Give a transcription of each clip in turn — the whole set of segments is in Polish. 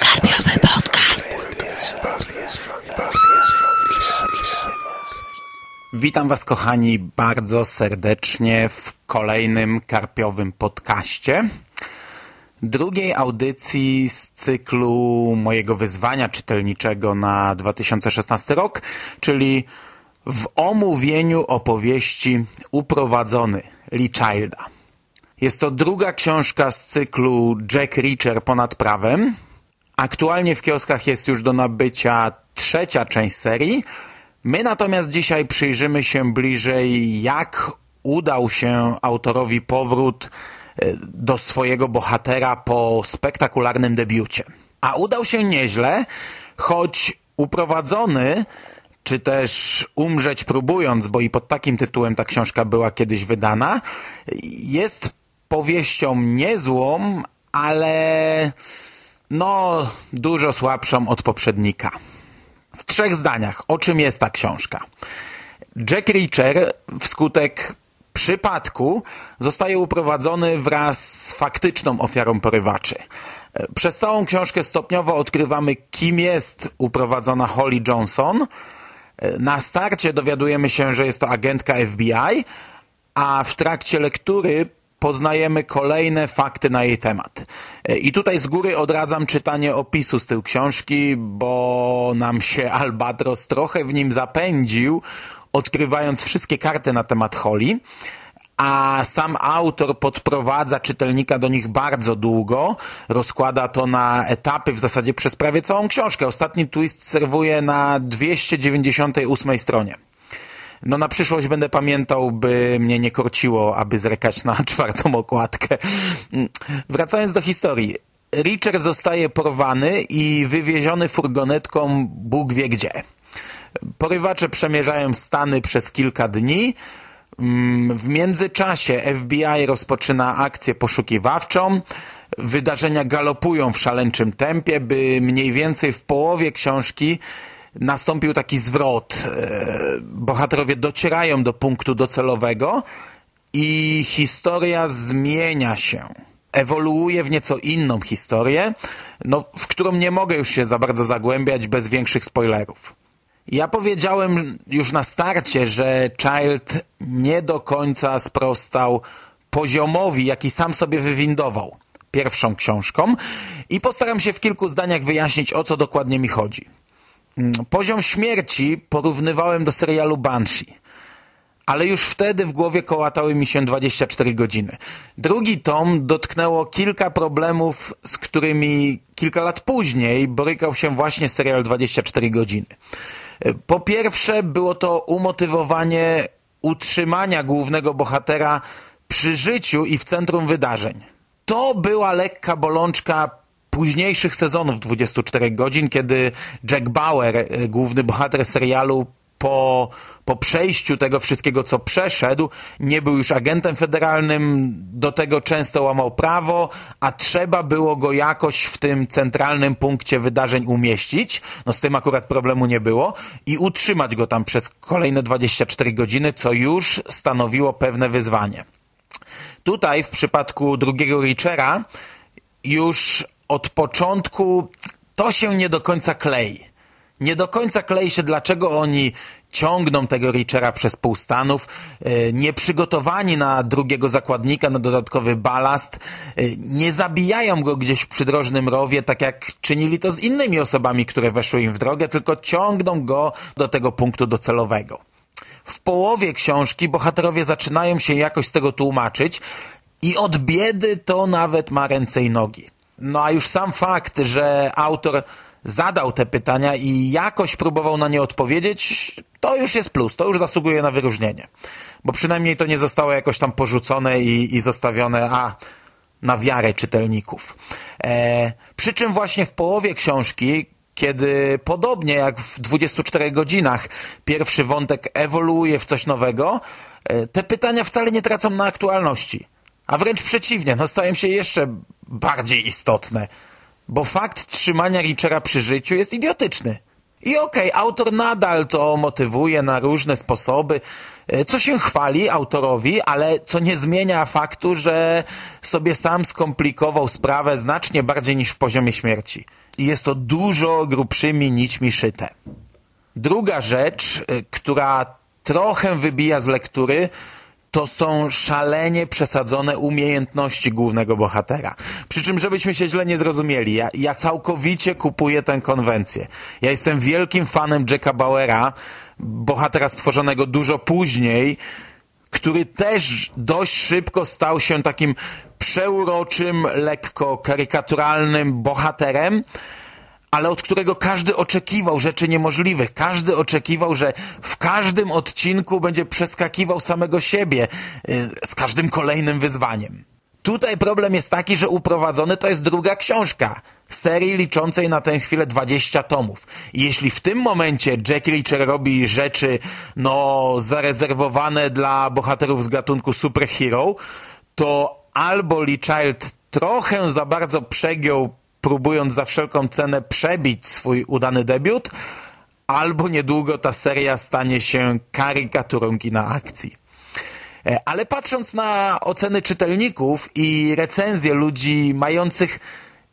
Karpiowy podcast. Witam Was, kochani, bardzo serdecznie w kolejnym karpiowym podcaście. Drugiej audycji z cyklu mojego wyzwania czytelniczego na 2016 rok, czyli w omówieniu opowieści Uprowadzony Lee Childa. Jest to druga książka z cyklu Jack Reacher ponad prawem. Aktualnie w kioskach jest już do nabycia trzecia część serii. My natomiast dzisiaj przyjrzymy się bliżej, jak udał się autorowi powrót e, do swojego bohatera po spektakularnym debiucie. A udał się nieźle, choć uprowadzony, czy też umrzeć próbując, bo i pod takim tytułem ta książka była kiedyś wydana, jest powieścią niezłą, ale no dużo słabszą od poprzednika. W trzech zdaniach, o czym jest ta książka? Jack Reacher wskutek przypadku zostaje uprowadzony wraz z faktyczną ofiarą porywaczy. Przez całą książkę stopniowo odkrywamy, kim jest uprowadzona Holly Johnson. Na starcie dowiadujemy się, że jest to agentka FBI, a w trakcie lektury poznajemy kolejne fakty na jej temat. I tutaj z góry odradzam czytanie opisu z tej książki, bo nam się Albatros trochę w nim zapędził, odkrywając wszystkie karty na temat Holly a sam autor podprowadza czytelnika do nich bardzo długo, rozkłada to na etapy w zasadzie przez prawie całą książkę. Ostatni twist serwuje na 298 stronie. No na przyszłość będę pamiętał, by mnie nie korciło, aby zrekać na czwartą okładkę. Wracając do historii. Richard zostaje porwany i wywieziony furgonetką Bóg wie gdzie. Porywacze przemierzają Stany przez kilka dni. W międzyczasie FBI rozpoczyna akcję poszukiwawczą. Wydarzenia galopują w szaleńczym tempie, by mniej więcej w połowie książki nastąpił taki zwrot. Bohaterowie docierają do punktu docelowego i historia zmienia się. Ewoluuje w nieco inną historię, no, w którą nie mogę już się za bardzo zagłębiać bez większych spoilerów. Ja powiedziałem już na starcie, że Child nie do końca sprostał poziomowi, jaki sam sobie wywindował pierwszą książką i postaram się w kilku zdaniach wyjaśnić, o co dokładnie mi chodzi. Poziom śmierci porównywałem do serialu Banshee, ale już wtedy w głowie kołatały mi się 24 godziny. Drugi tom dotknęło kilka problemów, z którymi kilka lat później borykał się właśnie serial 24 godziny. Po pierwsze było to umotywowanie utrzymania głównego bohatera przy życiu i w centrum wydarzeń. To była lekka bolączka późniejszych sezonów 24 godzin, kiedy Jack Bauer, główny bohater serialu, po, po przejściu tego wszystkiego, co przeszedł, nie był już agentem federalnym, do tego często łamał prawo, a trzeba było go jakoś w tym centralnym punkcie wydarzeń umieścić. No z tym akurat problemu nie było i utrzymać go tam przez kolejne 24 godziny, co już stanowiło pewne wyzwanie. Tutaj w przypadku drugiego Richera już od początku to się nie do końca klei nie do końca klei się, dlaczego oni ciągną tego Richera przez pół Stanów, nie przygotowani na drugiego zakładnika, na dodatkowy balast, nie zabijają go gdzieś w przydrożnym rowie, tak jak czynili to z innymi osobami, które weszły im w drogę, tylko ciągną go do tego punktu docelowego. W połowie książki bohaterowie zaczynają się jakoś z tego tłumaczyć i od biedy to nawet ma ręce i nogi. No a już sam fakt, że autor zadał te pytania i jakoś próbował na nie odpowiedzieć, to już jest plus, to już zasługuje na wyróżnienie. Bo przynajmniej to nie zostało jakoś tam porzucone i, i zostawione, a na wiarę czytelników. E, przy czym właśnie w połowie książki, kiedy podobnie jak w 24 godzinach pierwszy wątek ewoluuje w coś nowego, e, te pytania wcale nie tracą na aktualności. A wręcz przeciwnie, no stają się jeszcze bardziej istotne bo fakt trzymania Richera przy życiu jest idiotyczny. I okej, okay, autor nadal to motywuje na różne sposoby, e, co się chwali autorowi, ale co nie zmienia faktu, że sobie sam skomplikował sprawę znacznie bardziej niż w poziomie śmierci. I jest to dużo grubszymi nićmi szyte. Druga rzecz, e, która trochę wybija z lektury, to są szalenie przesadzone umiejętności głównego bohatera. Przy czym, żebyśmy się źle nie zrozumieli, ja, ja całkowicie kupuję tę konwencję. Ja jestem wielkim fanem Jacka Bauera, bohatera stworzonego dużo później, który też dość szybko stał się takim przeuroczym, lekko karykaturalnym bohaterem, ale od którego każdy oczekiwał rzeczy niemożliwych. Każdy oczekiwał, że w każdym odcinku będzie przeskakiwał samego siebie y, z każdym kolejnym wyzwaniem. Tutaj problem jest taki, że uprowadzony to jest druga książka serii liczącej na tę chwilę 20 tomów. I jeśli w tym momencie Jack Reacher robi rzeczy, no, zarezerwowane dla bohaterów z gatunku superhero, to albo Lee Child trochę za bardzo przegiął próbując za wszelką cenę przebić swój udany debiut, albo niedługo ta seria stanie się karykaturą kina akcji. E, ale patrząc na oceny czytelników i recenzje ludzi mających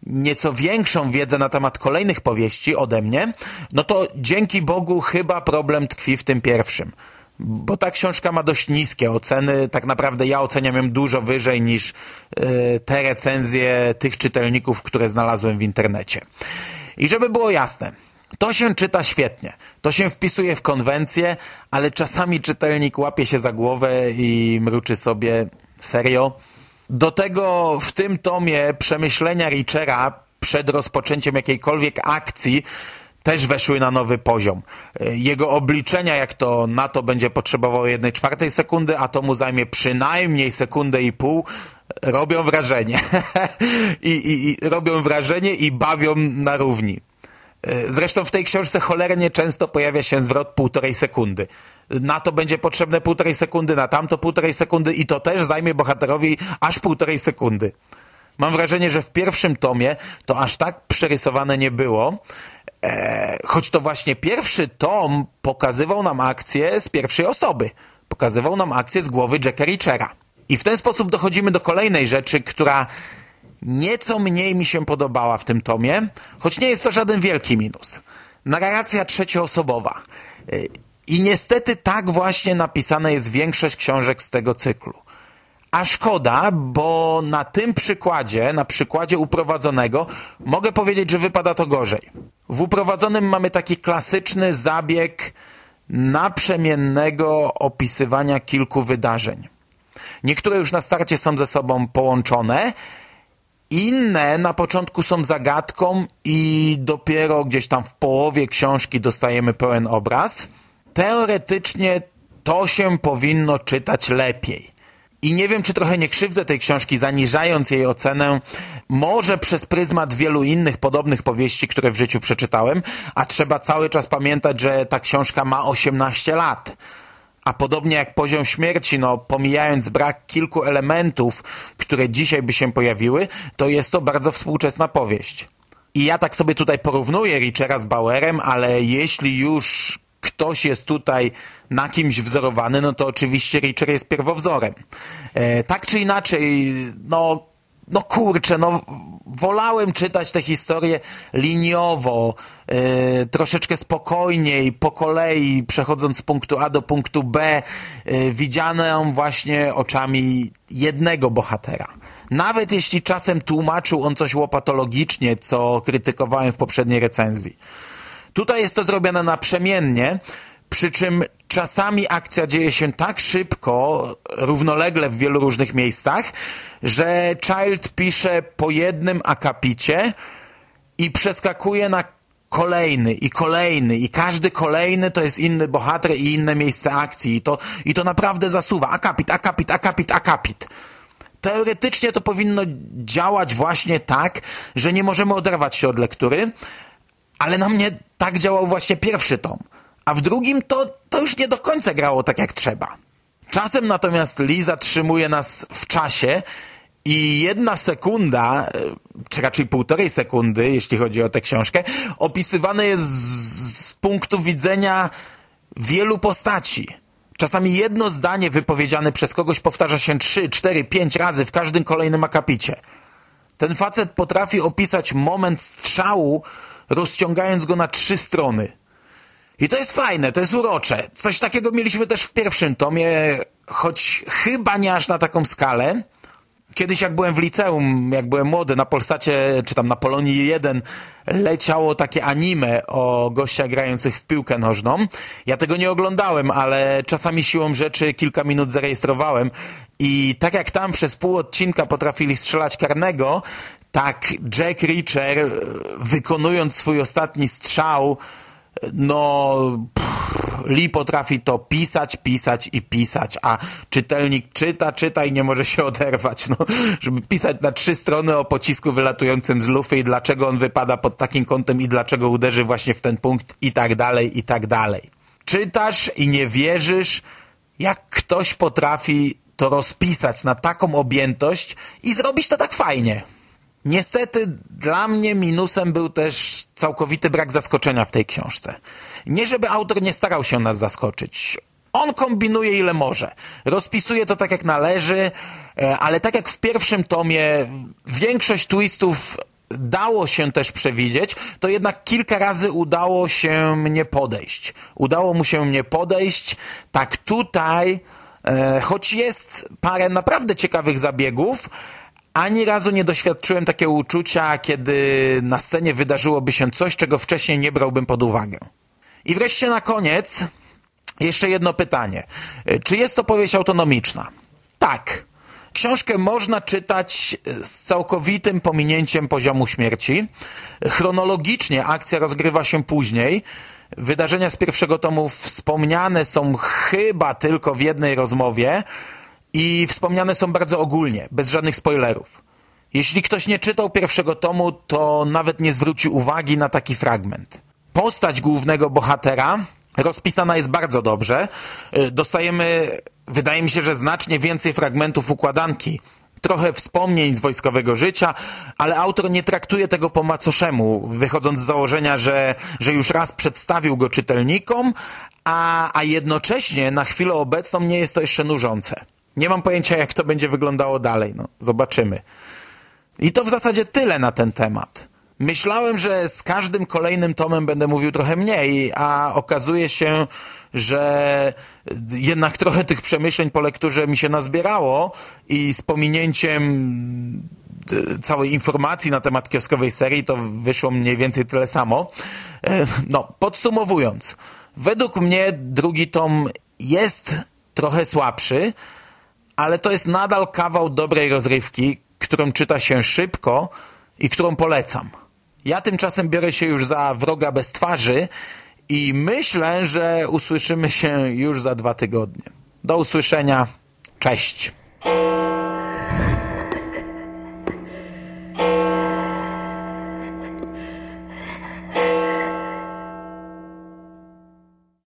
nieco większą wiedzę na temat kolejnych powieści ode mnie, no to dzięki Bogu chyba problem tkwi w tym pierwszym bo ta książka ma dość niskie oceny. Tak naprawdę ja oceniam ją dużo wyżej niż y, te recenzje tych czytelników, które znalazłem w internecie. I żeby było jasne, to się czyta świetnie, to się wpisuje w konwencję, ale czasami czytelnik łapie się za głowę i mruczy sobie serio. Do tego w tym tomie przemyślenia Richera przed rozpoczęciem jakiejkolwiek akcji też weszły na nowy poziom. Jego obliczenia, jak to na to będzie potrzebowało jednej czwartej sekundy, a to mu zajmie przynajmniej sekundę i pół, robią wrażenie. I, i, I robią wrażenie i bawią na równi. Zresztą w tej książce cholernie często pojawia się zwrot półtorej sekundy. Na to będzie potrzebne półtorej sekundy, na tamto półtorej sekundy i to też zajmie bohaterowi aż półtorej sekundy. Mam wrażenie, że w pierwszym tomie to aż tak przerysowane nie było, e, choć to właśnie pierwszy tom pokazywał nam akcję z pierwszej osoby. Pokazywał nam akcję z głowy Jacka Richera. I w ten sposób dochodzimy do kolejnej rzeczy, która nieco mniej mi się podobała w tym tomie, choć nie jest to żaden wielki minus. Narracja trzecioosobowa. E, I niestety tak właśnie napisana jest większość książek z tego cyklu. A szkoda, bo na tym przykładzie, na przykładzie uprowadzonego, mogę powiedzieć, że wypada to gorzej. W uprowadzonym mamy taki klasyczny zabieg naprzemiennego opisywania kilku wydarzeń. Niektóre już na starcie są ze sobą połączone, inne na początku są zagadką i dopiero gdzieś tam w połowie książki dostajemy pełen obraz. Teoretycznie to się powinno czytać lepiej. I nie wiem, czy trochę nie krzywdzę tej książki, zaniżając jej ocenę, może przez pryzmat wielu innych podobnych powieści, które w życiu przeczytałem, a trzeba cały czas pamiętać, że ta książka ma 18 lat. A podobnie jak poziom śmierci, no pomijając brak kilku elementów, które dzisiaj by się pojawiły, to jest to bardzo współczesna powieść. I ja tak sobie tutaj porównuję Richera z Bauerem, ale jeśli już ktoś jest tutaj na kimś wzorowany, no to oczywiście Richer jest pierwowzorem. E, tak czy inaczej, no, no kurczę, no wolałem czytać tę historię liniowo, e, troszeczkę spokojniej, po kolei, przechodząc z punktu A do punktu B, e, widzianą właśnie oczami jednego bohatera. Nawet jeśli czasem tłumaczył on coś łopatologicznie, co krytykowałem w poprzedniej recenzji. Tutaj jest to zrobione naprzemiennie, przy czym czasami akcja dzieje się tak szybko, równolegle w wielu różnych miejscach, że Child pisze po jednym akapicie i przeskakuje na kolejny i kolejny i każdy kolejny to jest inny bohater i inne miejsce akcji i to, i to naprawdę zasuwa. Akapit, akapit, akapit, akapit. Teoretycznie to powinno działać właśnie tak, że nie możemy oderwać się od lektury, ale na mnie tak działał właśnie pierwszy tom. A w drugim to, to już nie do końca grało tak jak trzeba. Czasem natomiast Lee zatrzymuje nas w czasie I jedna sekunda, czy raczej półtorej sekundy, jeśli chodzi o tę książkę, opisywane jest z, z punktu widzenia wielu postaci. Czasami jedno zdanie wypowiedziane przez kogoś powtarza się trzy, cztery, pięć razy w każdym kolejnym akapicie. Ten facet potrafi opisać moment strzału, rozciągając go na trzy strony. I to jest fajne, to jest urocze. Coś takiego mieliśmy też w pierwszym tomie, choć chyba nie aż na taką skalę. Kiedyś jak byłem w liceum, jak byłem młody, na Polsacie, czy tam na Polonii 1 leciało takie anime o gościach grających w piłkę nożną. Ja tego nie oglądałem, ale czasami siłą rzeczy kilka minut zarejestrowałem i tak jak tam przez pół odcinka potrafili strzelać karnego, tak Jack Reacher wykonując swój ostatni strzał no pff, Lee potrafi to pisać, pisać i pisać, a czytelnik czyta, czyta i nie może się oderwać. No, żeby pisać na trzy strony o pocisku wylatującym z lufy i dlaczego on wypada pod takim kątem i dlaczego uderzy właśnie w ten punkt i tak dalej, i tak dalej. Czytasz i nie wierzysz, jak ktoś potrafi to rozpisać na taką objętość i zrobić to tak fajnie. Niestety dla mnie minusem był też całkowity brak zaskoczenia w tej książce. Nie żeby autor nie starał się nas zaskoczyć. On kombinuje ile może. Rozpisuje to tak jak należy, e, ale tak jak w pierwszym tomie większość twistów dało się też przewidzieć, to jednak kilka razy udało się mnie podejść. Udało mu się mnie podejść. Tak tutaj, e, choć jest parę naprawdę ciekawych zabiegów, ani razu nie doświadczyłem takiego uczucia, kiedy na scenie wydarzyłoby się coś, czego wcześniej nie brałbym pod uwagę. I wreszcie na koniec jeszcze jedno pytanie. Czy jest to powieść autonomiczna? Tak. Książkę można czytać z całkowitym pominięciem poziomu śmierci. Chronologicznie akcja rozgrywa się później. Wydarzenia z pierwszego tomu wspomniane są chyba tylko w jednej rozmowie, i wspomniane są bardzo ogólnie, bez żadnych spoilerów. Jeśli ktoś nie czytał pierwszego tomu, to nawet nie zwróci uwagi na taki fragment. Postać głównego bohatera rozpisana jest bardzo dobrze. Y, dostajemy, wydaje mi się, że znacznie więcej fragmentów układanki. Trochę wspomnień z wojskowego życia, ale autor nie traktuje tego po macoszemu, wychodząc z założenia, że, że już raz przedstawił go czytelnikom, a, a jednocześnie na chwilę obecną nie jest to jeszcze nużące. Nie mam pojęcia, jak to będzie wyglądało dalej. No, zobaczymy. I to w zasadzie tyle na ten temat. Myślałem, że z każdym kolejnym tomem będę mówił trochę mniej, a okazuje się, że jednak trochę tych przemyśleń po lekturze mi się nazbierało i z pominięciem e, całej informacji na temat kioskowej serii to wyszło mniej więcej tyle samo. E, no, podsumowując, według mnie drugi tom jest trochę słabszy, ale to jest nadal kawał dobrej rozrywki, którą czyta się szybko i którą polecam. Ja tymczasem biorę się już za wroga bez twarzy i myślę, że usłyszymy się już za dwa tygodnie. Do usłyszenia. Cześć.